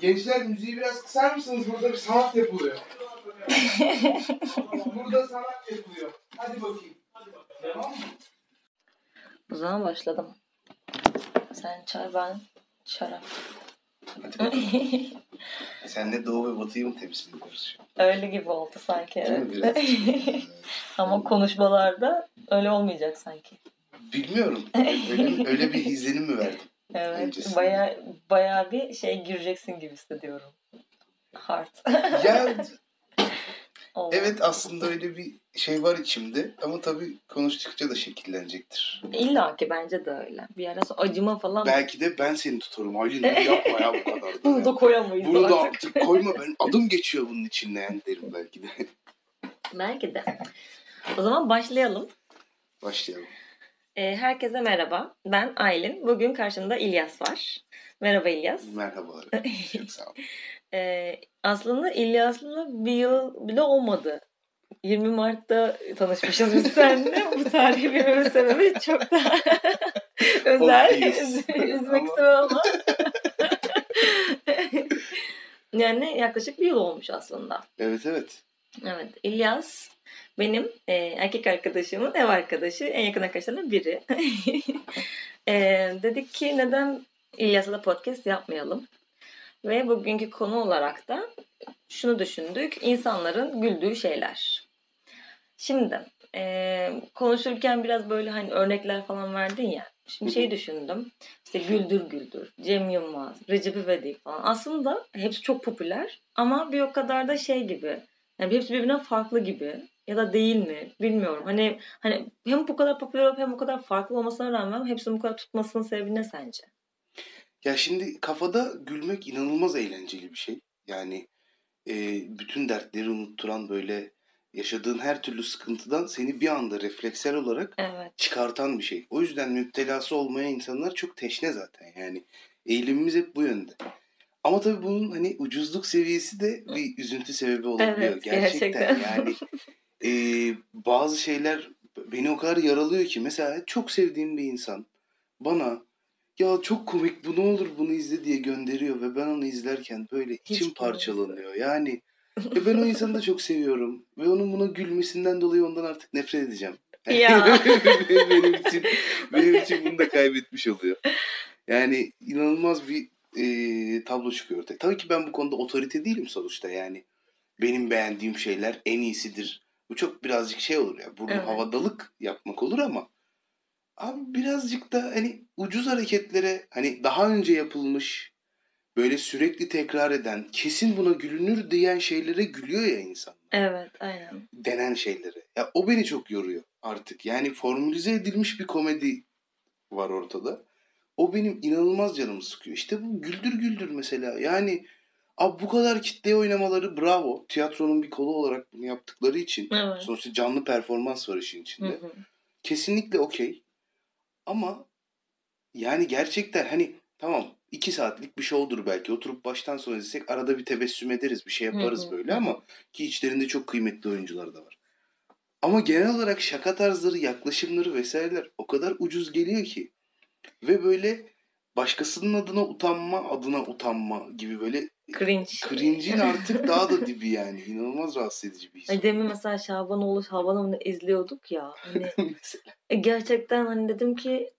Gençler müziği biraz kısar mısınız? Burada bir sanat yapılıyor. Burada sanat yapılıyor. Hadi bakayım. Tamam mı? O zaman başladım. Sen çay ben şarap. Hadi bakalım. Sen de Doğu ve Batı'yı mı temsil ediyoruz öyle gibi oldu sanki. Değil mi? Evet. Biraz. Ama konuşmalarda öyle olmayacak sanki. Bilmiyorum. Öyle, öyle bir izlenim mi verdim? Evet. Öncesinde. Baya baya bir şey gireceksin gibi hissediyorum. Hard. Ya Oldu. evet aslında öyle bir şey var içimde ama tabii konuştukça da şekillenecektir. İlla ki bence de öyle. Bir ara acıma falan Belki de ben seni tutarım. Aylin yapma ya bu kadar da. bunu da koyamayız Bunu da artık. artık koyma ben adım geçiyor bunun içinde yani derim belki de. Belki de. O zaman başlayalım. Başlayalım. Ee, herkese merhaba. Ben Aylin. Bugün karşımda İlyas var. Merhaba İlyas. Merhabalar. Çok sağ olun. Ee, aslında İlyas'la bir yıl bile olmadı. 20 Mart'ta tanışmışız biz seninle. Bu tarihi bilmemin sebebi çok daha özel. Üzmek istemem ama. yani yaklaşık bir yıl olmuş aslında. Evet evet. Evet. İlyas benim e, erkek arkadaşımın ev arkadaşı. En yakın arkadaşlarımdan biri. e, dedik ki neden İlyas'la podcast yapmayalım? Ve bugünkü konu olarak da şunu düşündük. İnsanların güldüğü şeyler. Şimdi e, konuşurken biraz böyle hani örnekler falan verdin ya. Şimdi şeyi düşündüm. İşte Güldür Güldür, Cem Yılmaz, Recep İvedik falan. Aslında hepsi çok popüler ama bir o kadar da şey gibi. Yani hepsi birbirinden farklı gibi. Ya da değil mi? Bilmiyorum. Hani hani hem bu kadar popüler olup hem bu kadar farklı olmasına rağmen hepsinin bu kadar tutmasının sebebi ne sence? Ya şimdi kafada gülmek inanılmaz eğlenceli bir şey. Yani e, bütün dertleri unutturan böyle yaşadığın her türlü sıkıntıdan seni bir anda refleksel olarak Evet. çıkartan bir şey. O yüzden müptelası olmaya insanlar çok teşne zaten. Yani eğilimimiz hep bu yönde. Ama tabii bunun hani ucuzluk seviyesi de bir üzüntü sebebi olabiliyor. Evet, gerçekten. gerçekten. Yani e, bazı şeyler beni o kadar yaralıyor ki. Mesela çok sevdiğim bir insan bana ya çok komik bu ne olur bunu izle diye gönderiyor ve ben onu izlerken böyle içim gülmezsin. parçalanıyor. Yani e, ben o insanı da çok seviyorum ve onun buna gülmesinden dolayı ondan artık nefret edeceğim. Ya. benim için benim için bunu da kaybetmiş oluyor. Yani inanılmaz bir e, tablo çıkıyor ortaya. Tabii ki ben bu konuda otorite değilim sonuçta yani. Benim beğendiğim şeyler en iyisidir. Bu çok birazcık şey olur ya. Burnu Evet. havadalık yapmak olur ama abi birazcık da hani ucuz hareketlere hani daha önce yapılmış böyle sürekli tekrar eden kesin buna gülünür diyen şeylere gülüyor ya insan Evet, aynen. denen şeylere. Ya o beni çok yoruyor artık. Yani formülize edilmiş bir komedi var ortada. O benim inanılmaz canımı sıkıyor. İşte bu güldür güldür mesela. Yani abi bu kadar kitleye oynamaları bravo. Tiyatronun bir kolu olarak bunu yaptıkları için. Evet. Sonuçta canlı performans var işin Hı içinde. hı. Kesinlikle okey. Ama yani gerçekten hani tamam iki saatlik bir show'dur belki. Oturup baştan sona izlesek arada bir tebessüm ederiz. Bir şey yaparız Hı hı. böyle ama ki içlerinde çok kıymetli oyuncular da var. Ama genel olarak şaka tarzları, yaklaşımları vesaireler o kadar ucuz geliyor ki. Ve böyle başkasının adına utanma, adına utanma gibi böyle Cringe. cringe'in artık daha da dibi yani. İnanılmaz rahatsız edici bir his. Ay demin mesela Şabanoğlu Şaban'ı izliyorduk ya. Hani Mesela. E, gerçekten hani dedim ki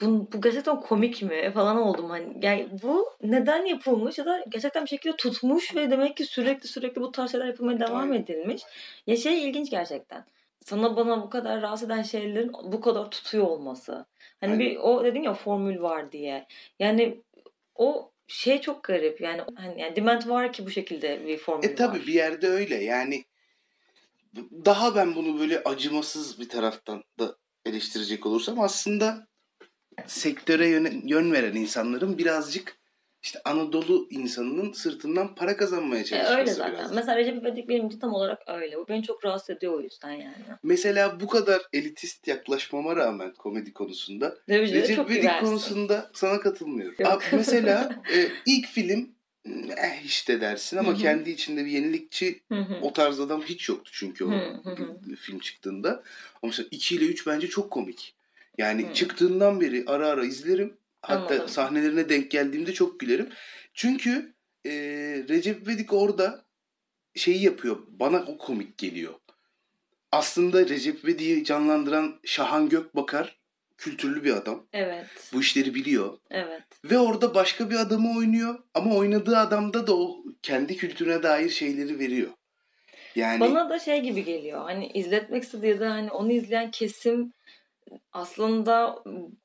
bu, bu gerçekten komik mi falan oldum hani yani bu neden yapılmış ya da gerçekten bir şekilde tutmuş ve demek ki sürekli sürekli bu tarz şeyler yapılmaya devam edilmiş. Ya şey ilginç gerçekten. Sana bana bu kadar rahatsız eden şeylerin bu kadar tutuyor olması. Hani bir o dedin ya formül var diye. Yani o şey çok garip. Yani hani yani dement var ki bu şekilde bir formül E tabi var. bir yerde öyle yani daha ben bunu böyle acımasız bir taraftan da eleştirecek olursam aslında sektöre yön, yön veren insanların birazcık işte Anadolu insanının sırtından para kazanmaya E, çalışması öyle zaten. birazcık. Mesela Recep İvedik benim için tam olarak öyle. Bu beni çok rahatsız ediyor o yüzden yani. Mesela bu kadar elitist yaklaşmama rağmen komedi konusunda İvedik Recep İvedik konusunda sana katılmıyorum. Yok. Abi mesela e, ilk film eh işte dersin ama kendi içinde bir yenilikçi o tarz adam hiç yoktu çünkü o film çıktığında. Ama mesela 2 ile 3 bence çok komik. Yani çıktığından beri ara ara izlerim. Hatta Anladım. sahnelerine denk geldiğimde çok gülerim. Çünkü e, Recep İvedik orada şeyi yapıyor. Bana o komik geliyor. Aslında Recep İvedik'i canlandıran Şahan Gökbakar kültürlü bir adam. Evet. Bu işleri biliyor. Evet. Ve orada başka bir adamı oynuyor. Ama oynadığı adamda da o kendi kültürüne dair şeyleri veriyor. Yani Bana da şey gibi geliyor. Hani izletmek istediği ya da hani onu izleyen kesim aslında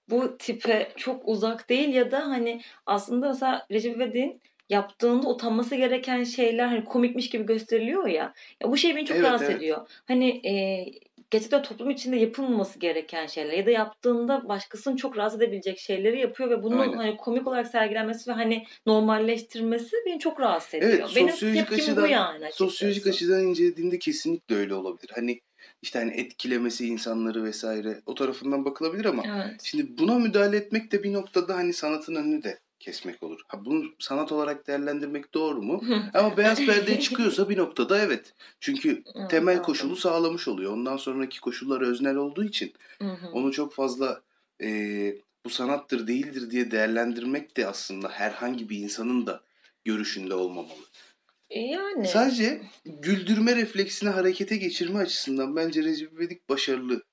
bu tipe çok uzak değil ya da hani aslında mesela Recep İvedik'in yaptığında utanması gereken şeyler hani komikmiş gibi gösteriliyor ya. ya bu şey beni çok Evet, rahatsız evet. ediyor. Hani e, gerçekten toplum içinde yapılmaması gereken şeyler ya da yaptığında başkasını çok rahatsız edebilecek şeyleri yapıyor ve bunun Aynen. hani komik olarak sergilenmesi ve hani normalleştirmesi beni çok rahatsız ediyor. Evet, Benim tepkim bu açıdan- yani açıkçası. sosyolojik açıdan incelediğinde kesinlikle öyle olabilir. Hani işte hani etkilemesi insanları vesaire o tarafından bakılabilir ama Evet. Şimdi buna müdahale etmek de bir noktada hani sanatın önünü de kesmek olur. Ha bunu sanat olarak değerlendirmek doğru mu? Ama beyaz perdeye çıkıyorsa bir noktada evet. Çünkü temel koşulu sağlamış oluyor. Ondan sonraki koşullar öznel olduğu için onu çok fazla e, bu sanattır değildir diye değerlendirmek de aslında herhangi bir insanın da görüşünde olmamalı. E, Yani. Sadece güldürme refleksini harekete geçirme açısından bence Recep İvedik başarılı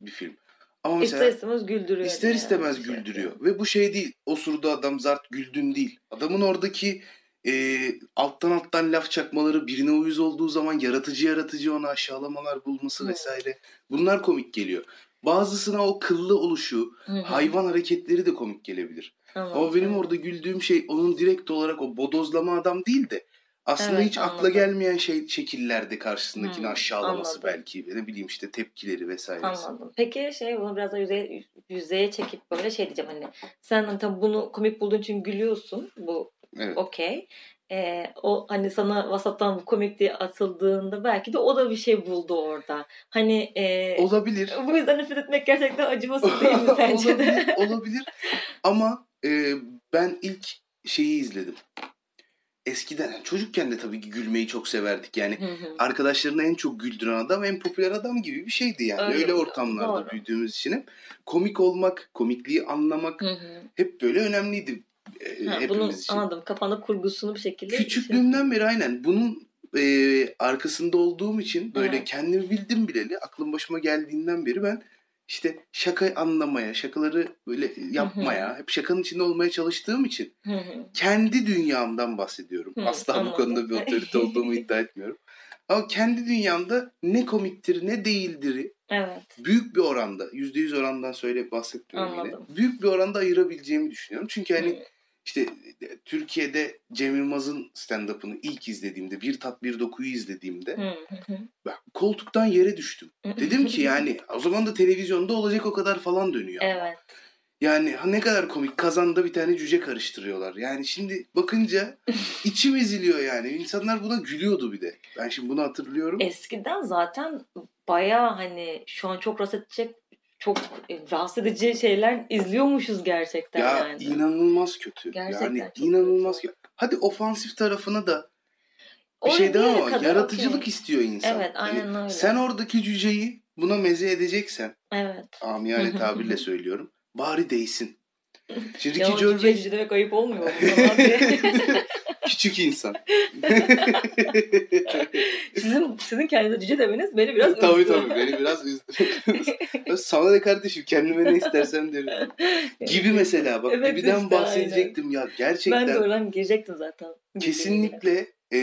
bir film. Ama mesela İster istemez güldürüyor. İster yani. istemez Şey güldürüyor. Ve bu şey değil. Osurdu adam zart güldün değil. Adamın oradaki e, alttan alttan laf çakmaları birine uyuz olduğu zaman yaratıcı yaratıcı onu aşağılamalar bulması Hı. vesaire. Bunlar komik geliyor. Bazısına o kıllı oluşu, Hı hı. hayvan hareketleri de komik gelebilir. Anladım. Ama benim orada güldüğüm şey onun direkt olarak o bodozlama adam değil de aslında Evet, hiç akla anladım. gelmeyen şey şekillerde karşısındakini Hı, aşağılaması anladım. belki. Ne bileyim işte tepkileri vesaire. Anladım. Peki şey bunu biraz da yüzeye, yüzeye çekip böyle şey diyeceğim hani sen hani tabii bunu komik bulduğun için gülüyorsun. Bu Evet. okey. Ee, o hani sana WhatsApp'tan bu komik diye atıldığında belki de o da bir şey buldu orada. Hani e, Olabilir. bu yüzden nefret etmek gerçekten acımasız değil mi sence de? olabilir, olabilir. Ama e, ben ilk şeyi izledim. Eskiden yani çocukken de tabii ki gülmeyi çok severdik. Yani Hı hı. arkadaşlarını en çok güldüren adam en popüler adam gibi bir şeydi yani. Öyle Öyle, ortamlarda doğru. büyüdüğümüz için hep komik olmak, komikliği anlamak Hı hı. hep böyle önemliydi e, Ha, hepimiz bunun için. anladım. Kafanda kurgusunu bir şekilde Küçüklüğümden beri aynen bunun e, arkasında olduğum için böyle Evet. kendimi bildim bileli aklım başıma geldiğinden beri ben işte şaka anlamaya, şakaları böyle yapmaya, hep şakanın içinde olmaya çalıştığım için kendi dünyamdan bahsediyorum. Asla bu anladım. konuda bir otorite olduğumu iddia etmiyorum. Ama kendi dünyamda ne komiktir ne değildir Evet. büyük bir oranda, %100 orandan söyle bahsetmiyorum Anladım. yine. Büyük bir oranda ayırabileceğimi düşünüyorum. Çünkü hani. İşte e, Türkiye'de Cem Yılmaz'ın stand-up'ını ilk izlediğimde, Bir Tat Bir Doku'yu izlediğimde Hı ben koltuktan yere düştüm. Dedim ki yani o zaman da televizyonda olacak o kadar falan dönüyor. Evet. Yani ne kadar komik kazanda bir tane cüce karıştırıyorlar. Yani şimdi bakınca içim eziliyor yani. İnsanlar buna gülüyordu bir de. Ben şimdi bunu hatırlıyorum. Eskiden zaten bayağı hani şu an çok rahatsız edecek çok e, rahatsız edici şeyler izliyormuşuz gerçekten ya yani. inanılmaz kötü. Gerçekten yani inanılmaz kötü. Hadi ofansif tarafına da bir Oraya şey daha kadar yaratıcılık okey. istiyor insan. Evet, Hani aynen öyle. Sen oradaki cüceyi buna meze edeceksen, Evet. amiyane tabirle söylüyorum, bari değsin. Şimdi Ricky Gervais cüce demek ayıp olmuyor mu? Küçük insan. sizin, sizin kendinize cüce demeniz beni biraz tabii üzdü. tabii beni biraz üzdü. Sana ne kardeşim kendime ne istersem derim. Gibi mesela bak Evet gibiden işte, bahsedecektim ya gerçekten. Ben de oradan girecektim zaten. Kesinlikle e,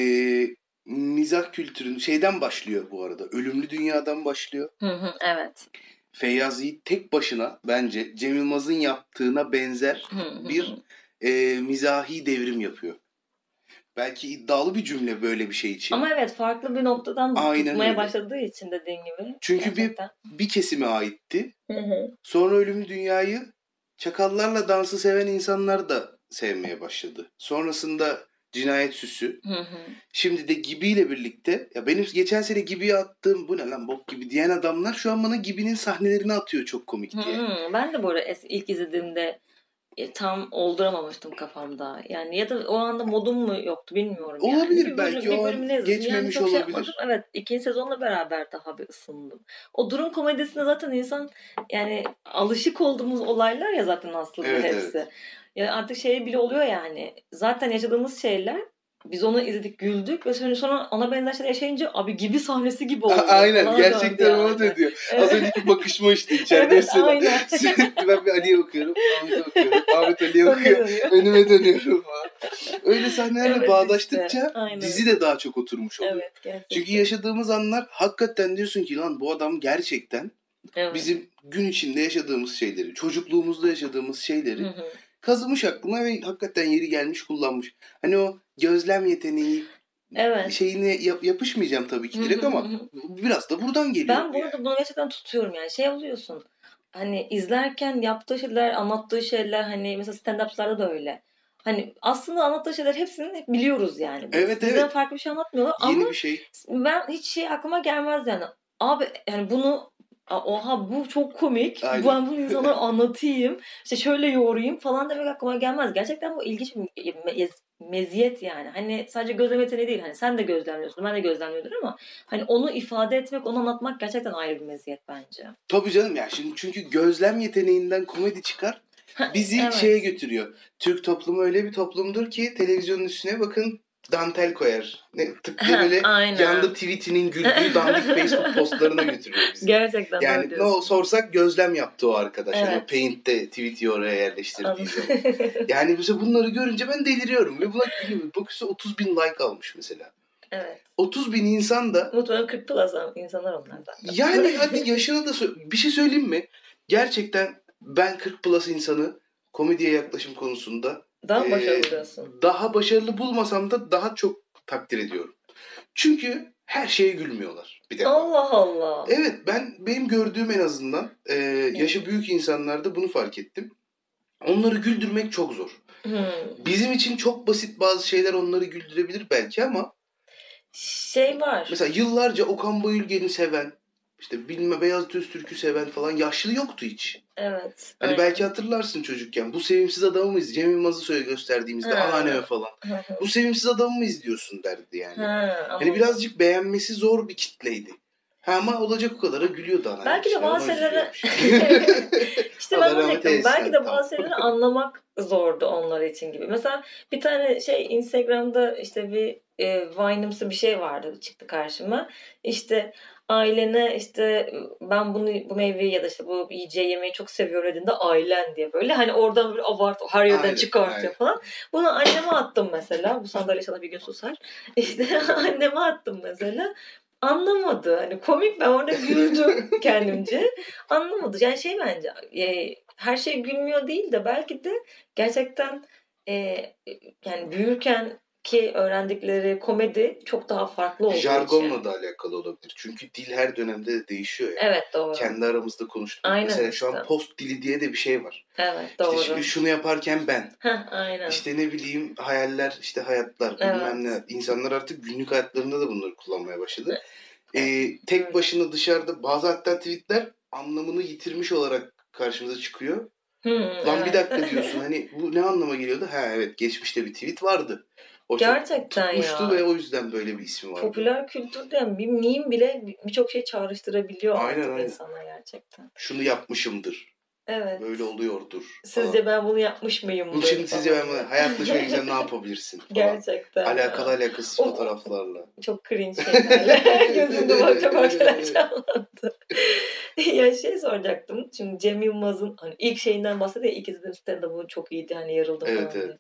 mizah kültürün şeyden başlıyor bu arada. Ölümlü Dünya'dan başlıyor. Hı hı, evet. Feyyaz Yiğit tek başına bence Cem Yılmaz'ın yaptığına benzer bir e, mizahi devrim yapıyor. Belki iddialı bir cümle böyle bir şey için. Ama evet farklı bir noktadan Aynen tutmaya öyle. başladığı için dediğin gibi. Çünkü bir- gerçekten. Bir kesime aitti. Hı hı. Sonra Ölümlü Dünya'yı çakallarla dansı seven insanlar da sevmeye başladı. Sonrasında Cinayet Süsü. Hı hı. Şimdi de Gibi'yle birlikte ya benim geçen sene Gibi'ye attığım bu ne lan bok gibi diyen adamlar şu an bana Gibi'nin sahnelerini atıyor çok komik diye. Hı hı. Ben de bu arada ilk izlediğimde tam olduramamıştım kafamda. Yani ya da o anda modum mu yoktu bilmiyorum. yani. Olabilir Bir belki, bölüm- o an geçmemiş şey olabilir. yapmadım. evet ikinci sezonla beraber daha bir ısındım. O durum komedisine zaten insan yani alışık olduğumuz olaylar ya zaten aslında Evet, hepsi. Ya artık şey bile oluyor yani. Zaten yaşadığımız şeyler biz onu izledik güldük ve sonra, sonra ona benzer şeyler yaşayınca abi gibi sahnesi gibi oldu. A- Aynen Bana gerçekten ona yani. dönüyor. Az önceki bakışma işte içeride Evet, aynen. Sürekli ben bir Ali'ye bakıyorum, Ahmet'e bakıyorum, Ahmet Ali'ye bakıyor, önüme dönüyorum falan. Öyle sahnelerle Evet, bağdaştıkça işte, aynen. dizi de daha çok oturmuş oluyor. Evet gerçekten. Çünkü yaşadığımız anlar hakikaten diyorsun ki lan bu adam gerçekten Evet. bizim gün içinde yaşadığımız şeyleri, çocukluğumuzda yaşadığımız şeyleri Hı hı. Kazımış aklına ve hakikaten yeri gelmiş kullanmış. Hani o gözlem yeteneği Evet. şeyine yap- yapışmayacağım tabii ki direkt ama biraz da buradan geliyor. Ben bu arada bunu gerçekten tutuyorum yani şey oluyorsun. Hani izlerken yaptığı şeyler, anlattığı şeyler hani mesela stand-up'larda da öyle. Hani aslında anlattığı şeyler hepsini hep biliyoruz yani. Evet, Bizden evet. farklı bir şey anlatmıyorlar Yeni ama bir şey. ben hiç şey aklıma gelmez yani. Abi yani bunu "Aa, oha bu çok komik. Aynen. Ben bunu insanlara anlatayım. İşte şöyle yoğurayım falan demek aklıma gelmez. Gerçekten bu ilginç bir me- meziyet yani. Hani sadece gözlem yeteneği değil. Hani sen de gözlemliyorsun. Ben de gözlemliyordur ama hani onu ifade etmek, onu anlatmak gerçekten ayrı bir meziyet bence. Tabii canım ya şimdi çünkü gözlem yeteneğinden komedi çıkar. Bizi Evet. şeye götürüyor. Türk toplumu öyle bir toplumdur ki televizyonun üstüne bakın dantel koyar. Ne tık diye böyle yanda tweetinin güldüğü dandik Facebook postlarına götürüyor bizi. Gerçekten Yani ne o diyorsun. sorsak gözlem yaptı o arkadaş. Yani Evet. o Paint'te tweet'i oraya yerleştirdiği zaman. Yani mesela bunları görünce ben deliriyorum. Ve buna gülüyorum. Bakıyorsun 30 bin like almış mesela. evet. 30 bin insan da Muhtemelen 40 plus insanlar onlar da. yani hadi yaşına da bir şey söyleyeyim mi? Gerçekten ben 40 plus insanı komediye yaklaşım konusunda Daha Ee, başarılı buluyorsun? daha başarılı bulmasam da daha çok takdir ediyorum. Çünkü her şeye gülmüyorlar bir defa. Allah Allah. Evet ben benim gördüğüm en azından e, yaşı büyük insanlarda bunu fark ettim. Onları güldürmek çok zor. Hmm. Bizim için çok basit bazı şeyler onları güldürebilir belki ama Şey var. mesela yıllarca Okan Bayülgen'i seven, işte bilme Beyaz Öztürk'ü seven falan yaşlı yoktu hiç. Evet. Hani aynen. belki hatırlarsın çocukken. Bu sevimsiz adamı mı? Cem Yılmaz'ı söyle gösterdiğimizde Ha. anneanneme falan. Bu sevimsiz adamı mı izliyorsun derdi yani. Ha, Hani birazcık beğenmesi zor bir kitleydi. Ha ama olacak o kadara gülüyordu anneanne. Belki de bazı üzülüyormuş. işte ben diyecektim. Belki de bazı şeyleri anlamak zordu onlar için gibi. Mesela bir tane şey Instagram'da işte bir e, Vine'ımsı bir şey vardı çıktı karşıma. İşte ailene işte ben bunu bu meyveyi ya da işte bu yiyeceği yemeği çok seviyorum dediğinde ailen diye böyle hani oradan böyle abart her yerden Aynen, çıkartıyor aynen. falan. Bunu anneme attım mesela. Bu sandalye inşallah bir gün susar. İşte anneme attım mesela. Anlamadı. Hani komik ben orada güldüm kendimce. Anlamadı. Yani şey bence e, her şey gülmüyor değil de belki de gerçekten e, yani büyürken ki öğrendikleri komedi çok daha farklı olduğu için. Jargonla da alakalı olabilir. Çünkü dil her dönemde de değişiyor ya. Evet doğru. Kendi aramızda konuştuğumuz. Aynen Mesela şu an işte. post dili diye de bir şey var. Evet doğru. İşte şu- şunu yaparken ben. Heh, aynen. İşte ne bileyim hayaller, işte hayatlar, Evet. bilmem ne. İnsanlar artık günlük hayatlarında da bunları kullanmaya başladı. Ee, Evet. tek başına dışarıda bazı hatta tweetler anlamını yitirmiş olarak karşımıza çıkıyor. Hmm, Lan bir evet. dakika diyorsun hani bu ne anlama geliyordu? Ha evet geçmişte bir tweet vardı. O Gerçekten tutmuştu ya. ve o yüzden böyle bir ismi vardı. Popüler kültürde yani bir meme bile birçok şey çağrıştırabiliyor Aynen, artık aynen. insana gerçekten. Şunu yapmışımdır. Evet. Böyle oluyordur. Sizce ben bunu yapmış mıyım? Bu şimdi sizce ben bunu- hayatta şöyle güzel ne yapabilirsin falan. Gerçekten. Alakalı ya. alakasız O- fotoğraflarla. Çok cringe şeylerle. Gözümde bakta bakta canlandı. ya şey soracaktım. Şimdi Cem Yılmaz'ın hani ilk şeyinden bahsediyor. İlk izlediğim stand-up'ı çok iyiydi. Hani yarıldım Evet, falan. evet.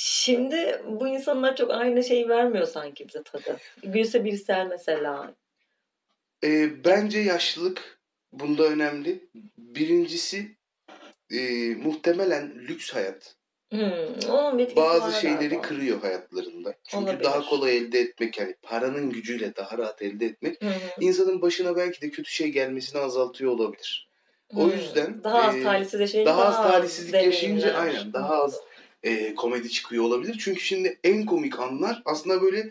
Şimdi bu insanlar çok aynı şeyi vermiyor sanki bize tadı. Gülse Birsel mesela. Ee, bence yaşlılık bunda önemli. Birincisi e, muhtemelen lüks hayat. Hmm, onun Bazı şeyleri galiba. kırıyor hayatlarında. Çünkü Olabilir. daha kolay elde etmek yani paranın gücüyle daha rahat elde etmek hı. insanın başına belki de kötü şey gelmesini azaltıyor olabilir. O Hmm. yüzden, daha az e, talihsiz yaşayınca Daha az talihsizlik yaşayınca aynen daha az e, komedi çıkıyor olabilir. Çünkü şimdi en komik anlar aslında böyle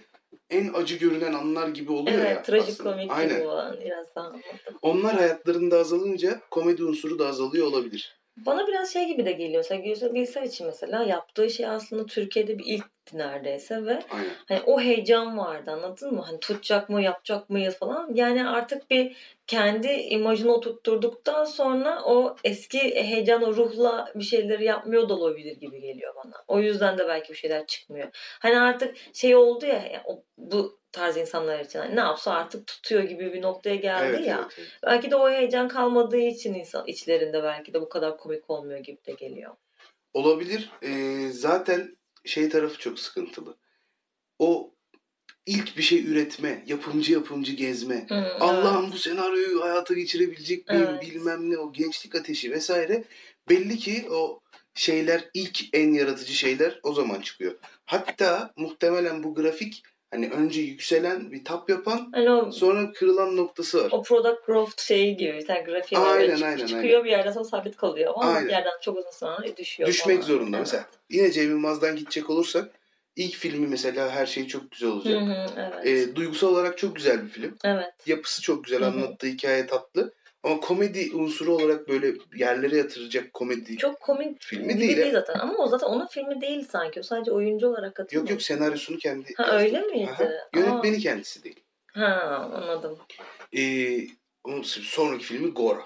en acı görünen anlar gibi oluyor Evet, ya. trajikomik aslında. gibi Aynen. olan biraz daha anladım. Onlar hayatlarında azalınca komedi unsuru da azalıyor olabilir. Bana biraz şey gibi de geliyor. Mesela Gülse Birsel için mesela yaptığı şey aslında Türkiye'de bir ilk bitti neredeyse ve Aynen. hani o heyecan vardı anladın mı? Hani tutacak mı yapacak mıyız falan. Yani artık bir kendi imajını oturtturduktan sonra o eski heyecan o ruhla bir şeyleri yapmıyor da olabilir gibi geliyor bana. O yüzden de belki bir şeyler çıkmıyor. Hani artık şey oldu ya ya o, bu tarz insanlar için hani ne yapsa artık tutuyor gibi bir noktaya geldi Evet, ya. evet, evet. Belki de o heyecan kalmadığı için insan içlerinde belki de bu kadar komik olmuyor gibi de geliyor. Olabilir. Ee, zaten şey tarafı çok sıkıntılı. O ilk bir şey üretme, yapımcı yapımcı gezme. Evet. Allah'ım bu senaryoyu hayata geçirebilecek miyim Evet. bilmem ne o gençlik ateşi vesaire. Belli ki o şeyler ilk en yaratıcı şeyler o zaman çıkıyor. Hatta muhtemelen bu grafik hani önce yükselen bir tap yapan o, sonra kırılan noktası var. o product growth şeyi gibi bir tane grafiği var. Aynen, çık- aynen, çıkıyor bir yerden sonra sabit kalıyor. Ama Aynen. bir yerden çok uzun sonra düşüyor Düşmek falan. zorunda. Evet. Mesela yine Cem Yılmaz'dan gidecek olursak ilk filmi mesela her şey çok güzel Hı olacak. hı, evet. Ee, duygusal olarak çok güzel bir film. evet. Yapısı çok güzel, Hı hı. anlattığı hikaye tatlı. Ama komedi unsuru olarak böyle yerlere yatıracak komedi. Çok komik Filmi gibi değil, değil, zaten. Ama o zaten onun filmi değil sanki. O sadece oyuncu olarak katılıyor. Yok yok senaryosunu kendi Ha, yazdı. öyle miydi? Aha. Yönetmeni kendisi değil. Ha anladım. Ee, onun sonraki filmi Gora.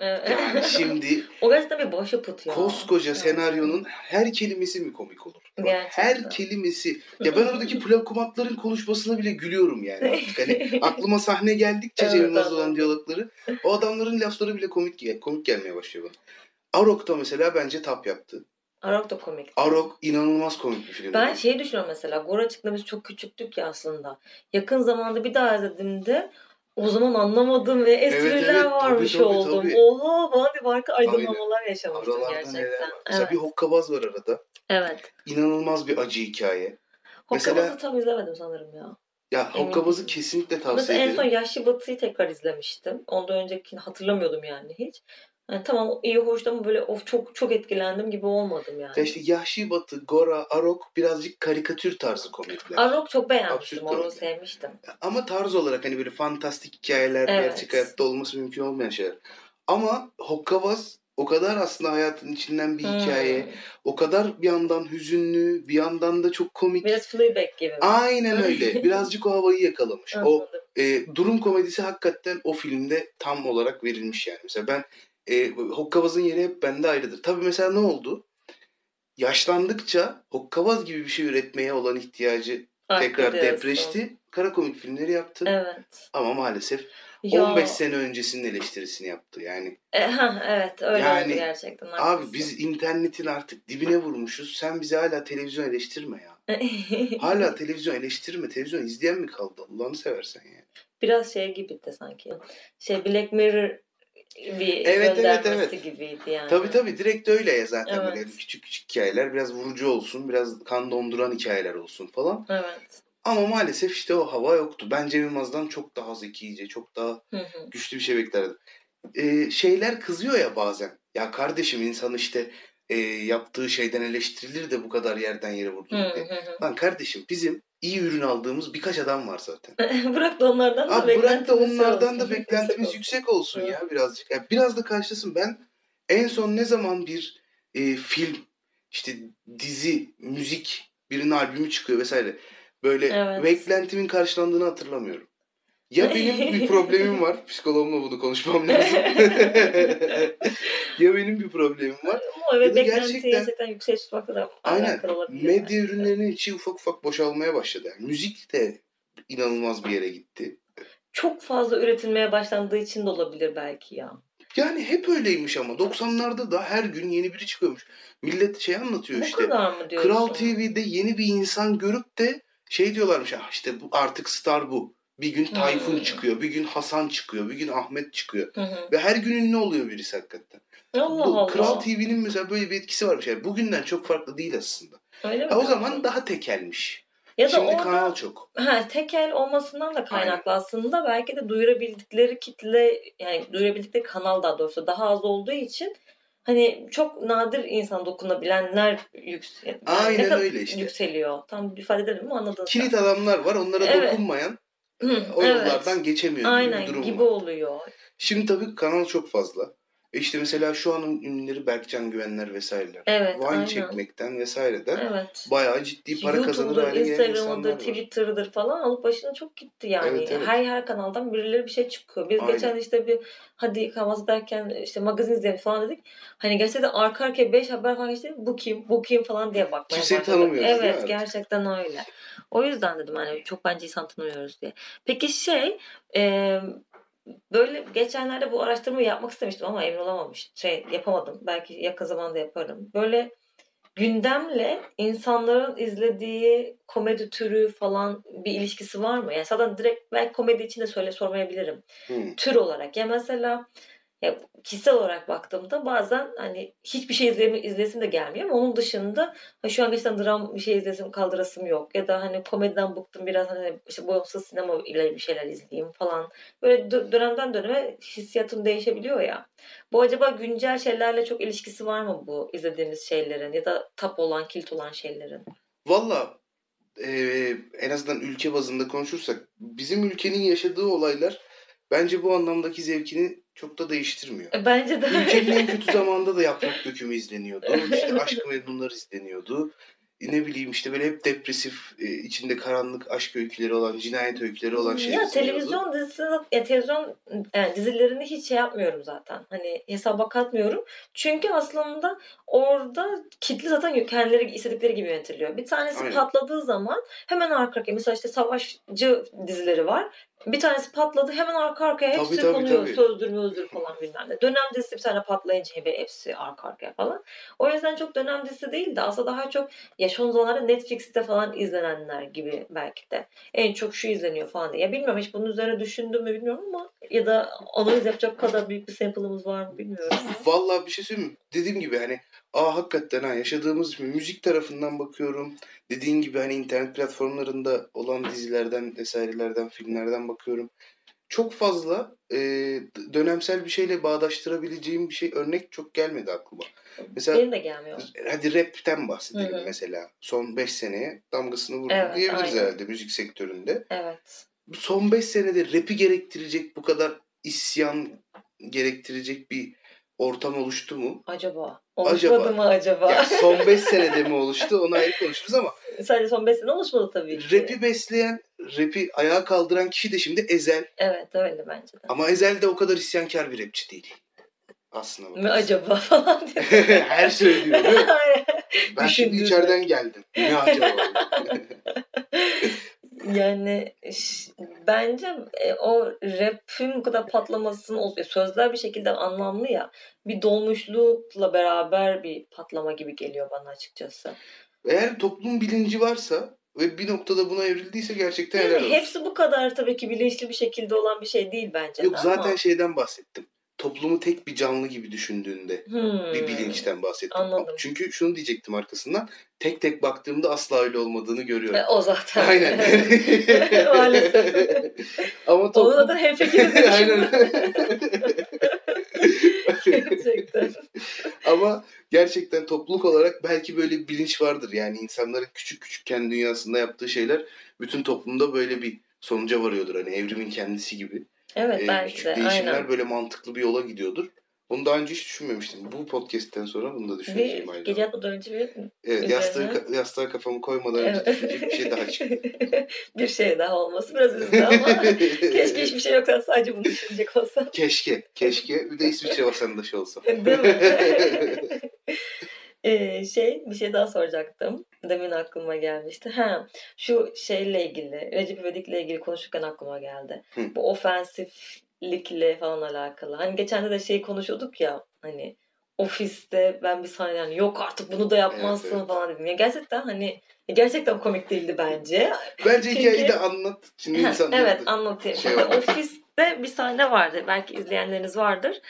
Evet. Yani şimdi o gerçekten bir başyapıt ya. koskoca Evet. senaryonun her kelimesi mi komik olur? Gerçekten. her kelimesi. Ya ben oradaki plakumatların konuşmasına bile gülüyorum yani artık. Hani aklıma sahne geldikçe Evet, Cem olan diyalogları. O adamların lafları bile komik, komik gelmeye başlıyor bana. Arok'ta mesela bence tap yaptı. Arok da komik. Arok inanılmaz komik bir film. Ben şey düşünüyorum mesela Gora çıktığında biz çok küçüktük ya aslında. Yakın zamanda bir daha izlediğimde o zaman anlamadım ve espriler evet, tabii, varmış tabii, oldum. tabii. Oha falan diye harika aydınlamalar yaşamıştım Aralarda gerçekten. neler var. Mesela Evet. bir hokkabaz var arada. evet. İnanılmaz bir acı hikaye. Hokkabaz'ı Mesela- tam izlemedim sanırım ya. Ya hokkabazı kesinlikle tavsiye Mesela en ederim. son Yaşlı Batı'yı tekrar izlemiştim. Ondan öncekini hatırlamıyordum yani hiç. Yani tamam iyi hoştu ama böyle of çok çok etkilendim gibi olmadım yani. Ya işte Yahşi Batı, Gora, Arok birazcık karikatür tarzı komikler. Arok çok beğenmiştim. Onu sevmiştim. Ama tarz olarak hani böyle fantastik hikayeler, Evet. gerçek hayatta olması mümkün olmayan şeyler. Ama Hokkabaz o kadar aslında hayatın içinden bir hikaye. Hmm. O kadar bir yandan hüzünlü, bir yandan da çok komik. Biraz Fleabag gibi. Aynen öyle. Birazcık o havayı yakalamış. O e, durum komedisi hakikaten o filmde tam olarak verilmiş yani. Mesela ben e, Hokkabaz'ın yeri hep bende ayrıdır. Tabii mesela ne oldu? Yaşlandıkça Hokkabaz gibi bir şey üretmeye olan ihtiyacı Fark tekrar depreşti. Kara komik filmleri yaptı. Evet. Ama maalesef Ya, 15 sene öncesinin eleştirisini yaptı. Yani E, ha, evet öyle Yani, oldu gerçekten. abi haklısın. biz internetin artık dibine vurmuşuz. Sen bizi hala televizyon eleştirme ya. Hala televizyon eleştirme. Televizyon izleyen mi kaldı? Allah'ını seversen yani. Biraz şey gibi de sanki. Şey Black Mirror bir Evet, evet, evet. gibiydi yani. Tabii tabii direkt öyle ya zaten Evet. böyle küçük küçük hikayeler biraz vurucu olsun, biraz kan donduran hikayeler olsun falan. Evet. Ama maalesef işte o hava yoktu. Ben Cem Yılmaz'dan çok daha zekice, çok daha Hı hı. güçlü bir şey beklerdim. Ee, şeyler kızıyor ya bazen. Ya kardeşim insan işte e, yaptığı şeyden eleştirilir de bu kadar yerden yere vurdu. Diye. Lan kardeşim bizim iyi ürün aldığımız birkaç adam var zaten. bırak da onlardan da Abi bırak da beklentimiz onlardan da beklentimiz yüksek olsun ya birazcık. Yani biraz da karşılasın. Ben en son ne zaman bir e, film, işte dizi, müzik, birinin albümü çıkıyor vesaire. Böyle Evet. beklentimin karşılandığını hatırlamıyorum. Ya benim bir problemim var. Psikoloğumla bunu konuşmam lazım. ya benim bir problemim var. Ama evet beklentiyi gerçekten- yüksek tutmakla da Aynen. Medya bence. ürünlerinin içi ufak ufak boşalmaya başladı. Yani müzik de inanılmaz bir yere gitti. Çok fazla üretilmeye başlandığı için de olabilir belki ya. Yani hep öyleymiş ama 90'larda da her gün yeni biri çıkıyormuş. Millet şey anlatıyor Bu işte. kadar mı diyorsun? Kral TV'de yeni bir insan görüp de şey diyorlarmış. Ah işte bu artık star bu. Bir gün Tayfun Hmm. çıkıyor, bir gün Hasan çıkıyor, bir gün Ahmet çıkıyor. Hı hı. Ve her gün ünlü oluyor birisi hakikaten. Allah bu Allah. Kral TV'nin mesela böyle bir etkisi varmış. Yani bugünden çok farklı değil aslında. Öyle mi Ha, o zaman daha tekelmiş. ya da Şimdi orada kanal çok. ha, tekel olmasından da kaynaklı aslında belki de duyurabildikleri kitle yani duyurabildikleri kanal daha doğrusu daha az olduğu için hani çok nadir insan dokunabilenler yüksel Aynen ne öyle işte. yükseliyor. Tam ifade edelim mi anladın. Kilit adamlar var. Onlara Evet. dokunmayan Hı, o evet. yollardan geçemiyor gibi Aynen bir durum gibi var. oluyor. Şimdi tabii kanal çok fazla. E işte mesela şu anın ünlüleri Berkcan Güvenler vesaireler. Evet, Vine aynen. çekmekten vesaireden Evet. bayağı ciddi para kazanır YouTube'dur, hale gelen Instagram'dır. Twitter'dır falan alıp başına çok gitti yani. Evet, evet. Her her kanaldan birileri bir şey çıkıyor. Biz Aynen. geçen işte bir hadi kahvaltı derken işte magazin izleyelim falan dedik. Hani gerçekten arka arkaya 5 haber falan geçti. Bu kim? Bu kim falan diye bakmaya Kimseyi başladık. tanımıyoruz Evet gerçekten öyle. O yüzden dedim hani çok bence insan tanımıyoruz diye. Peki şey e, böyle geçenlerde bu araştırmayı yapmak istemiştim ama emin olamamış. Şey yapamadım. Belki yakın zamanda yaparım. Böyle gündemle insanların izlediği komedi türü falan bir ilişkisi var mı? Yani zaten direkt belki komedi için de söyle sormayabilirim. Hı. Tür olarak. Ya mesela ya kişisel olarak baktığımda bazen hani hiçbir şey izleyemi, izlesim de gelmiyor ama onun dışında ha şu an gerçekten dram bir şey izlesim kaldırasım yok. Ya da hani komediden bıktım biraz hani işte bağımsız sinema ile bir şeyler izleyeyim falan. Böyle dö- dönemden döneme hissiyatım değişebiliyor ya. Bu acaba güncel şeylerle çok ilişkisi var mı bu izlediğimiz şeylerin ya da tap olan, kilit olan şeylerin? Valla e, en azından ülke bazında konuşursak bizim ülkenin yaşadığı olaylar bence bu anlamdaki zevkini çok da değiştirmiyor. E, Bence de Ülkenin en kötü zamanda da yaprak dökümü izleniyordu. İşte aşk memnunlar izleniyordu. E, Ne bileyim işte böyle hep depresif, e, içinde karanlık aşk öyküleri olan, cinayet öyküleri olan şeyler ya televizyon dizisi ya televizyon yani dizilerini hiç şey yapmıyorum zaten. Hani hesaba katmıyorum. Çünkü aslında orada kitle zaten kendileri istedikleri gibi yönetiliyor. Bir tanesi Aynen. patladığı zaman hemen arka arkaya mesela işte savaşçı dizileri var. Bir tanesi patladı hemen arka arkaya hepsi Tabii, tabii, konuyor. tabii. Sözdür mözdür falan bilmem ne. Dönem dizisi bir tane patlayınca hep- hepsi arka arkaya falan. O yüzden çok dönem dizisi değil de aslında daha çok ya son zamanlarda Netflix'te falan izlenenler gibi belki de en çok şu izleniyor falan diye. Ya bilmiyorum hiç bunun üzerine düşündüm mü bilmiyorum ama ya da analiz yapacak kadar büyük bir sample'ımız var mı bilmiyorum. Vallahi bir şey söyleyeyim mi? Dediğim gibi hani aa hakikaten ha yaşadığımız müzik tarafından bakıyorum. Dediğin gibi hani internet platformlarında olan dizilerden, vesairelerden, filmlerden bakıyorum. Çok fazla e, dönemsel bir şeyle bağdaştırabileceğim bir şey örnek çok gelmedi aklıma. Mesela Benim de gelmiyor. hadi rapten bahsedelim Hı hı. mesela. Son 5 seneye damgasını vurdu Evet, diyebiliriz aynen. herhalde müzik sektöründe. Evet. Son 5 senede rap'i gerektirecek bu kadar isyan gerektirecek bir ortam oluştu mu? Acaba. Oluşmadı Acaba. mı acaba? Ya son 5 senede mi oluştu onu ayrı konuşuruz ama Sadece son 5 sene oluşmadı tabii ki. rap'i besleyen, rap'i ayağa kaldıran kişi de şimdi Ezel. Evet öyle bence de. Ama Ezel de o kadar isyankar bir rapçi değil. Aslında bakarsan. acaba falan diye. Her söylüyor değil mi? Ben şimdi içeriden geldim. Ne acaba? Yani bence e, o rap'in bu kadar patlamasının e, sözler bir şekilde anlamlı ya bir dolmuşlukla beraber bir patlama gibi geliyor bana açıkçası. Eğer toplum bilinci varsa ve bir noktada buna evrildiyse gerçekten helal Yani olsun. hepsi bu kadar tabii ki bilinçli bir şekilde olan bir şey değil bence. Yok de zaten ama. şeyden bahsettim. Toplumu tek bir canlı gibi düşündüğünde Hmm. bir bilinçten bahsettim. Anladım. Çünkü şunu diyecektim arkasından. Tek tek baktığımda asla öyle olmadığını görüyorum. E, o zaten. Aynen. Maalesef. Ama Onu toplum... zaten hemfikiriz Aynen. Gerçekten. Ama gerçekten topluluk olarak belki böyle bir bilinç vardır. Yani insanların küçük küçük kendi dünyasında yaptığı şeyler bütün toplumda böyle bir sonuca varıyordur. Hani evrimin kendisi gibi. Evet Ee, belki küçük de. değişimler Aynen. böyle mantıklı bir yola gidiyordur. Onu daha önce hiç düşünmemiştim. Bu podcast'ten sonra bunu da düşüneceğim aynı gece yatmadan önce bir Evet, yastığı, yastığa kafamı koymadan önce düşünecek bir şey daha çıktı. bir şey daha olması biraz üzdü ama keşke hiçbir şey yoksa sadece bunu düşünecek olsam. keşke, keşke. Bir de İsviçre vatandaşı olsam. Değil mi? Ee, şey bir şey daha soracaktım. Demin aklıma gelmişti. Ha, şu şeyle ilgili, Recep İvedik'le ilgili konuşurken aklıma geldi. Hı. Bu ofensiflikle falan alakalı. Hani geçen de de şey konuşuyorduk ya hani ofiste ben bir sahne yani yok artık bunu da yapmazsın Evet, evet. falan dedim. Ya gerçekten hani gerçekten komik değildi bence. Bence Çünkü- hikayeyi de anlat. Şimdi insanlar evet anlatayım. şey Hani ofiste bir sahne vardı. Belki izleyenleriniz vardır.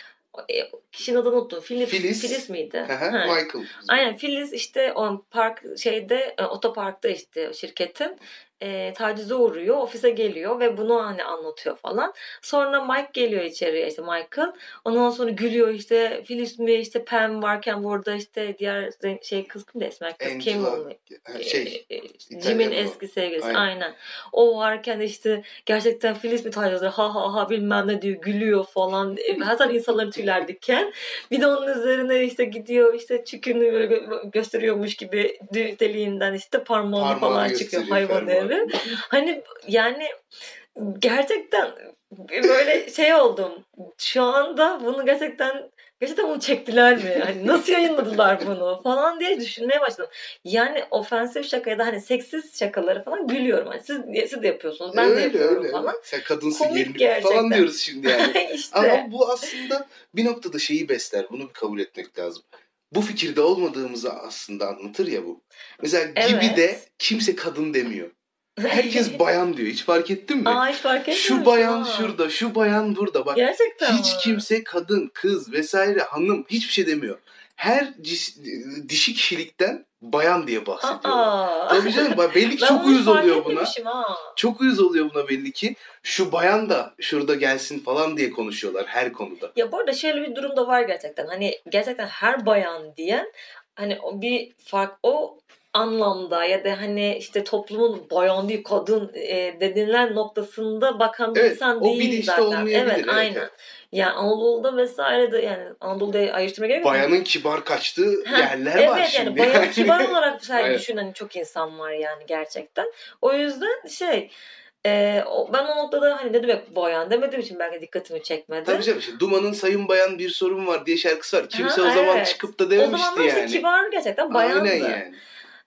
E, Kişinin adını unuttum. Filiz, Filiz. Filiz miydi? Ha. Michael. Aynen Filiz işte o park şeyde e, otoparkta işte şirketin e, tacize uğruyor. Ofise geliyor ve bunu hani anlatıyor falan. Sonra Mike geliyor içeriye işte Michael. Ondan sonra gülüyor işte Filiz mi işte Pam varken burada işte diğer şey kız kim de esmer kız kim Angela, onu? ha, şey, E, e, Jim'in eski sevgilisi Aynen. aynen. O varken işte gerçekten Filiz mi tacize ha ha ha bilmem ne diyor gülüyor falan. E, Zaten insanların tüyler diken. Bir de onun üzerine işte gidiyor işte çükünü böyle gö- gösteriyormuş gibi deliğinden işte parmağını Parmağını falan çıkıyor hayvan fermuar. Herif. Hani yani gerçekten böyle şey oldum. Şu anda bunu gerçekten gerçekten bunu çektiler mi? Hani nasıl yayınladılar bunu falan diye düşünmeye başladım. Yani ofensif şaka ya da hani seksiz şakaları falan gülüyorum. Hani siz, siz de yapıyorsunuz. Ben de öyle yapıyorum öyle. falan. Sen kadınsın Komik gerçekten. falan diyoruz şimdi yani. işte. Ama bu aslında bir noktada şeyi besler. Bunu bir kabul etmek lazım. Bu fikirde olmadığımızı aslında anlatır ya bu. Mesela gibi Evet. de kimse kadın demiyor. Herkes bayan diyor. Hiç fark ettin mi? Aa hiç fark etmemişim. şu bayan ha. şurada, şu bayan burada. Bak Gerçekten hiç mi? kimse kadın, kız vesaire, hanım hiçbir şey demiyor. Her cis- dişi kişilikten bayan diye bahsediyorlar. Tabii canım belli ki çok uyuz oluyor buna. Ha. Çok uyuz oluyor buna belli ki. Şu bayan da şurada gelsin falan diye konuşuyorlar her konuda. Ya bu arada şöyle bir durum da var gerçekten. Hani gerçekten her bayan diyen hani bir fark o anlamda ya da hani işte toplumun bayan değil kadın e, denilen noktasında bakan bir Evet, insan o değil zaten. Evet, evet, aynen. evet. Yani Anadolu'da vesaire de yani Anadolu'da ayırtmaya gerek yok. Bayanın kibar kaçtığı Ha, yerler evet, var yani şimdi. bayanı kibar olarak Aynen. düşünen çok insan var yani gerçekten. O yüzden şey e, o- ben o noktada hani ne demek bayan demediğim için belki dikkatimi çekmedi. Tabii canım işte Duman'ın Sayın Bayan bir sorun var diye şarkısı var. Kimse Ha, o zaman evet. çıkıp da o dememişti zamanlar işte yani. kibar gerçekten bayandı. Aynen yani.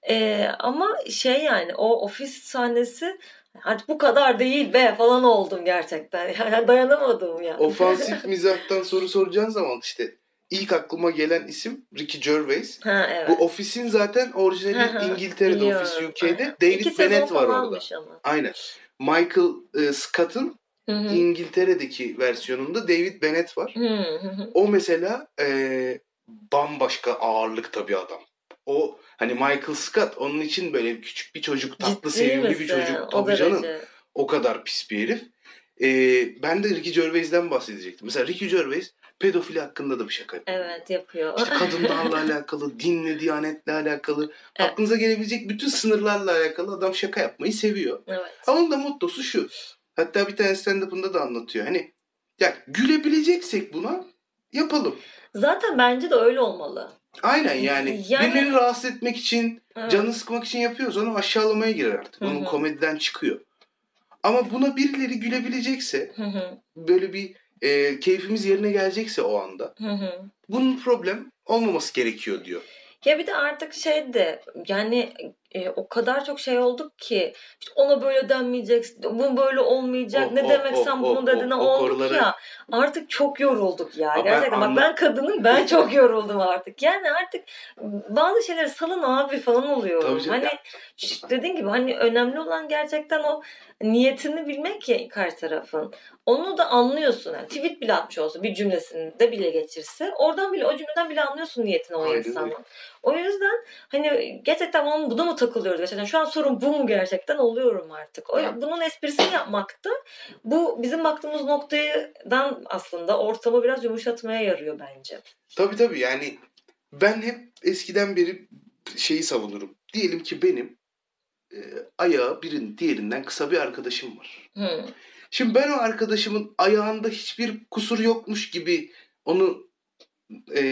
Ee, ama şey yani o ofis sahnesi artık bu kadar değil be falan oldum gerçekten. Yani dayanamadım yani. Ofansif mizahtan soru soracağın zaman işte ilk aklıma gelen isim Ricky Gervais. ha evet. Bu ofisin zaten orijinali İngiltere'de, biliyorum. ofis UK'de. David İki Bennett var orada. ama. Aynen. Michael e, Scott'ın. İngiltere'deki versiyonunda David Bennett var. O mesela e, bambaşka ağırlıkta bir adam. O hani Michael Scott onun için böyle küçük bir çocuk, tatlı Ciddi sevimli bir misin? çocuk. O Tabii canım. derece. O kadar pis bir herif. E, ben de Ricky Gervais'den bahsedecektim. Mesela Ricky Gervais pedofili hakkında da bir şaka yapıyor. Evet yapıyor. İşte kadınlarla alakalı, dinle, diyanetle alakalı, Evet. aklınıza gelebilecek bütün sınırlarla alakalı adam şaka yapmayı seviyor. evet. Ama onun da mottosu şu. Hatta bir tane stand-up'ında da anlatıyor. Hani ya gülebileceksek buna yapalım. Zaten bence de öyle olmalı. Aynen yani. Yani- Birileri rahatsız etmek için, Evet. canını sıkmak için yapıyoruz. Onu aşağılamaya girer artık. Hı Onun komediden çıkıyor. Ama buna birileri gülebilecekse, Hı hı, böyle bir e, keyfimiz yerine gelecekse o anda, hı hı. bunun problem olmaması gerekiyor diyor. Ya bir de artık şey de yani e, o kadar çok şey olduk ki işte ona böyle denmeyecek, bu böyle olmayacak. O, ne o, demek o, sen o, bunu o, dediğine o olduk konuları- ya. Artık çok yorulduk ya. Ben Gerçekten bak anla- ben kadının ben çok yoruldum artık. Yani artık bazı şeyleri salın abi falan oluyorum. Tabii. Hani ş- dediğin gibi hani önemli olan gerçekten o niyetini bilmek ya karşı tarafın. Onu da anlıyorsun. Yani tweet bile atmış olsa bir cümlesinde bile geçirse oradan bile o cümleden bile anlıyorsun niyetini o Aynen insanın. O yüzden hani gerçekten onun buna mı takılıyoruz gerçekten? Şu an sorun bu mu gerçekten oluyorum artık. O, bunun esprisini yapmakta bu bizim baktığımız noktadan aslında ortamı biraz yumuşatmaya yarıyor bence. Tabii tabii yani ben hep eskiden beri şeyi savunurum. Diyelim ki benim e, ayağı birinin diğerinden kısa bir arkadaşım var. Hı. Şimdi ben o arkadaşımın ayağında hiçbir kusur yokmuş gibi onu e,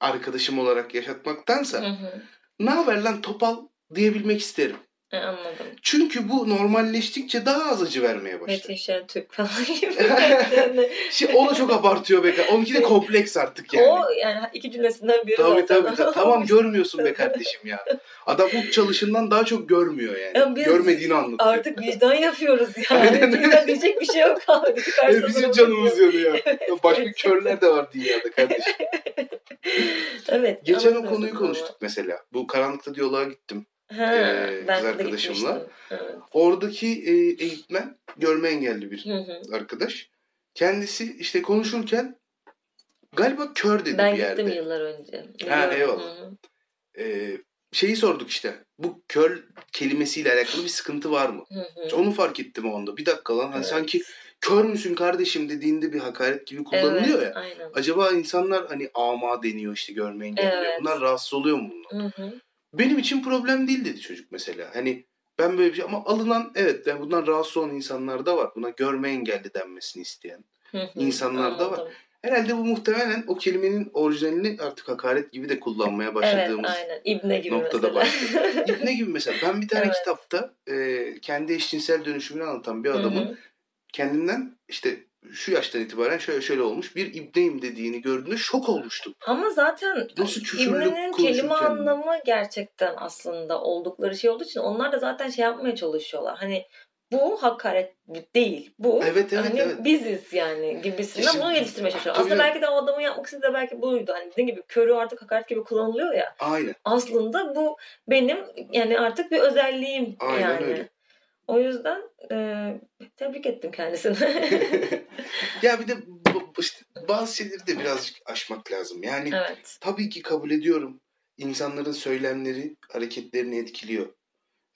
arkadaşım olarak yaşatmaktansa Hı hı. Ne haber lan topal diyebilmek isterim. E, anladım. Çünkü bu normalleştikçe daha az acı vermeye başlar. Metin Şentürk falan gibi. Şimdi o da çok abartıyor be. Onunki de kompleks artık yani. O yani iki cümlesinden biri Tabii zaten. tabii. tabii. tamam görmüyorsun be kardeşim ya. Adam uç çalışından daha çok görmüyor yani. Ya biz Görmediğini anlatıyor. Artık vicdan yapıyoruz yani. Aynen diyecek bir şey yok abi. Bizim canımız yanıyor. Ya Başka körler de var dünyada kardeşim. Evet. Geçen o konuyu ama. konuştuk mesela. Bu karanlıkta diyaloğa gittim. Ha, Ee, ben kız arkadaşımla. Evet. Oradaki e, eğitmen görme engelli bir Hı hı. arkadaş. Kendisi işte konuşurken galiba kör dedi Ben bir yerde. gittim yıllar önce. Ha, eyvallah. Hı. Ee, şeyi sorduk işte. Bu kör kelimesiyle alakalı bir sıkıntı var mı? Hı hı. Onu fark ettim o anda. Bir dakika lan hani Evet. sanki kör müsün kardeşim dediğinde bir hakaret gibi kullanılıyor evet, ya. Aynen. Acaba insanlar hani ama deniyor işte görme engelli. Evet. Bunlar rahatsız oluyor mu bundan? Hı hı. Benim için problem değil dedi çocuk mesela. Hani ben böyle bir şey ama alınan evet yani bundan rahatsız olan insanlar da var. Buna görme engelli denmesini isteyen. Hı hı. İnsanlar da var. Herhalde bu muhtemelen o kelimenin orijinalini artık hakaret gibi de kullanmaya başladığımız Evet aynen. İbne gibi noktada mesela. başladı. İbne gibi mesela. Ben bir tane Evet. kitapta e, kendi eşcinsel dönüşümünü anlatan bir Hı hı. Kendinden işte şu yaştan itibaren şöyle şöyle olmuş bir ibneyim dediğini gördüğümde şok olmuştum. Ama zaten Nasıl İbne'nin kelime anlamı gerçekten aslında oldukları şey olduğu için onlar da zaten şey yapmaya çalışıyorlar. Hani bu hakaret değil. Bu Evet, evet, hani evet. biziz yani gibisinden İşte- bunu geliştirmeye çalışıyorlar. Tabii. Aslında belki de o adamın yapmak istediği de belki buydu. Hani dediğim gibi körü artık hakaret gibi kullanılıyor ya. Aynen. Aslında bu benim yani artık bir özelliğim Aynen yani. öyle. O yüzden e, tebrik ettim kendisini. ya bir de işte bazı şeyleri de birazcık aşmak lazım. Yani evet. tabii ki kabul ediyorum. İnsanların söylemleri hareketlerini etkiliyor.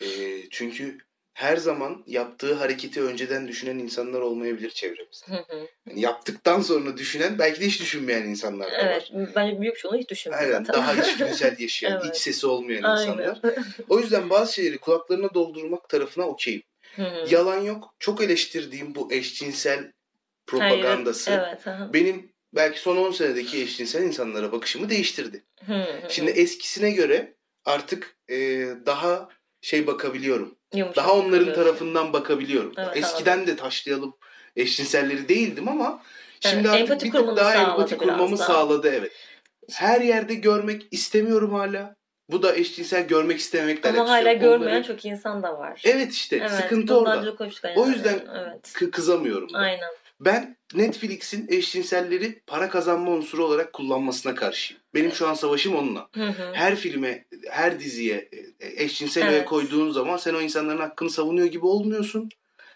Ee, çünkü her zaman yaptığı hareketi önceden düşünen insanlar olmayabilir çevremizde. Hı hı. Yani yaptıktan sonra düşünen belki de hiç düşünmeyen insanlar da evet. var. Bence büyük çoğunluğu hiç düşünmüyor Aynen zaten. daha içgüdüsel yaşayan, Evet. iç sesi olmayan Aynen. insanlar. O yüzden bazı şeyleri kulaklarına doldurmak tarafına okeyim. Yalan yok. Çok eleştirdiğim bu eşcinsel propagandası Hayır, evet. hı. benim belki son 10 senedeki eşcinsel insanlara bakışımı değiştirdi. Şimdi eskisine göre artık e, daha şey bakabiliyorum. Yumuşak Daha onların tarafından bakabiliyorum. Evet, Eskiden de taşlayalım eşcinselleri değildim ama Evet, şimdi artık empati bir tık daha empati kurmamı daha. sağladı evet. Her yerde görmek istemiyorum hala. Bu da eşcinsel görmek istememekle Ama hala yok. görmeyen Onları- çok insan da var. Evet işte Evet, sıkıntı orada. O yüzden evet. Kı- kızamıyorum. da. Aynen. Ben Netflix'in eşcinselleri para kazanma unsuru olarak kullanmasına karşıyım. Benim şu an savaşım onunla. Hı hı. Her filme, her diziye e, eşcinsel Evet. koyduğun zaman sen o insanların hakkını savunuyor gibi olmuyorsun.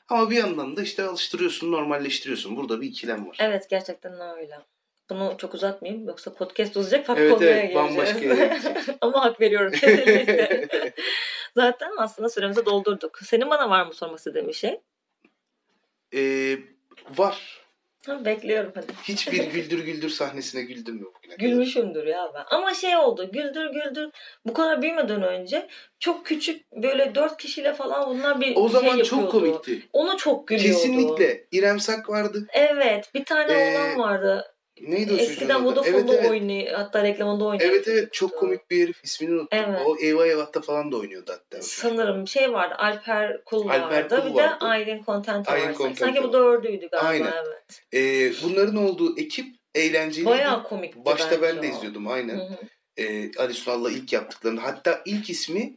Ama bir yandan da işte alıştırıyorsun, normalleştiriyorsun. Burada bir ikilem var. Evet gerçekten öyle. Bunu çok uzatmayayım yoksa podcast uzayacak farklı Evet, konuya evet, bambaşka yere gidecek. Ama hak veriyorum kesinlikle. Zaten aslında süremizi doldurduk. Senin bana var mı sormak istediğin bir şey? Ee, var. Ha, bekliyorum hadi. Hiçbir güldür güldür sahnesine güldün mü bugüne kadar? Gülmüşümdür ya ben. Ama şey oldu. Güldür güldür. Bu kadar büyümeden önce çok küçük böyle dört kişiyle falan bunlar bir O zaman şey çok yapıyordu. komikti. Ona çok gülüyordu. Kesinlikle. İrem Sak vardı. Evet. Bir tane Ee, oğlan vardı. Neydi o Eskiden? Vodafone'da Evet evet. oynuyor. Hatta reklamında oynuyor. Evet evet çok komik bir herif. İsmini unuttum. Evet. O Eyvah Eyvah'ta falan da oynuyordu hatta. Sanırım şey vardı. Alper Kul Alper vardı. Kul bir de vardı. Aylin Content vardı. Content Sanki bu dördüydü galiba. Aynen. Evet. Ee, bunların olduğu ekip eğlenceliydi. Bayağı komikti Başta ben de o. izliyordum Hı aynen. hı. Ee, Ali Sunal'la ilk yaptıklarında. Hatta ilk ismi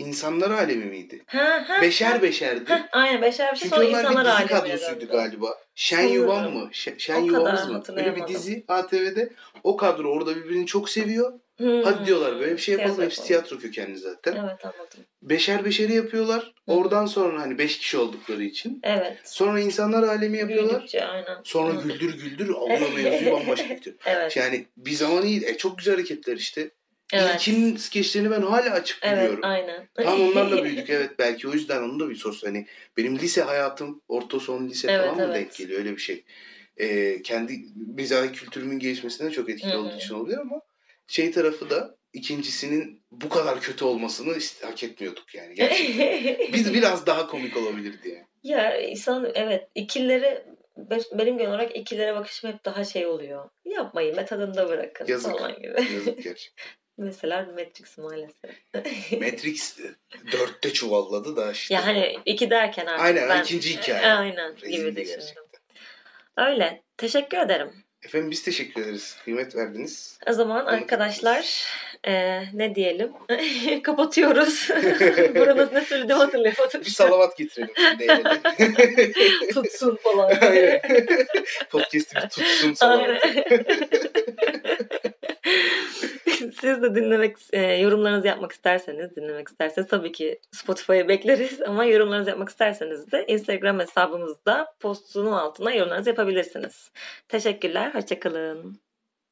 İnsanlar Alemi miydi? Ha, ha, Beşer ha. beşerdi. Ha, aynen beşer bir şey Çünkü sonra onlar insanlar bir dizi kadrosuydu döndü. galiba. Şen Sanırım. Yuvan mı? Şen, Şen kadar mı? Öyle bir dizi ATV'de. O kadro orada birbirini çok seviyor. Hmm. Hadi diyorlar böyle bir şey yapalım. Tiyatro Hepsi tiyatro kökenli zaten. Evet anladım. Beşer beşeri yapıyorlar. Hı. Oradan sonra hani beş kişi oldukları için. Evet. Sonra insanlar alemi yapıyorlar. Büyüdükçe aynen. Sonra Hı. güldür güldür alıyor mevzuyu bambaşka bitiyor. Evet. Yani bir zaman iyi. E, çok güzel hareketler işte. Evet. İlkinin skeçlerini ben hala açıp Evet biliyorum. aynen. Tam onlarla büyüdük evet. Belki o yüzden onun da bir sosyal. Hani benim lise hayatım orta son lise Evet, falan mı evet. denk geliyor öyle bir şey. Ee, kendi mizahi kültürümün gelişmesine çok etkili Hı hı. olduğu için oluyor ama şey tarafı da ikincisinin bu kadar kötü olmasını ist- hak etmiyorduk yani. Gerçekten. Biz biraz daha komik olabilirdi yani. ya insan evet ikilere be- benim genel olarak ikilere bakışım hep daha şey oluyor. Yapmayın ve tadında bırakın Yazık. falan gibi. Yazık gerçekten. Mesela Matrix maalesef. Matrix e, dörtte çuvalladı da işte. ya hani iki derken artık Aynen, ben... ikinci hikaye. Aynen Rezildi gibi düşündüm. Öyle. Teşekkür ederim. Efendim biz teşekkür ederiz. Kıymet verdiniz. O zaman Onu arkadaşlar e, ne diyelim? Kapatıyoruz. Buranın ne söylediğimi hatırlayamadım. Bir salavat getirelim. Tutsun falan. Podcast'ı tutsun salavat. Siz de dinlemek, e, yorumlarınızı yapmak isterseniz, dinlemek isterseniz tabii ki Spotify'a bekleriz ama yorumlarınızı yapmak isterseniz de Instagram hesabımızda postunun altına yorumlarınızı yapabilirsiniz. Teşekkürler, hoşçakalın.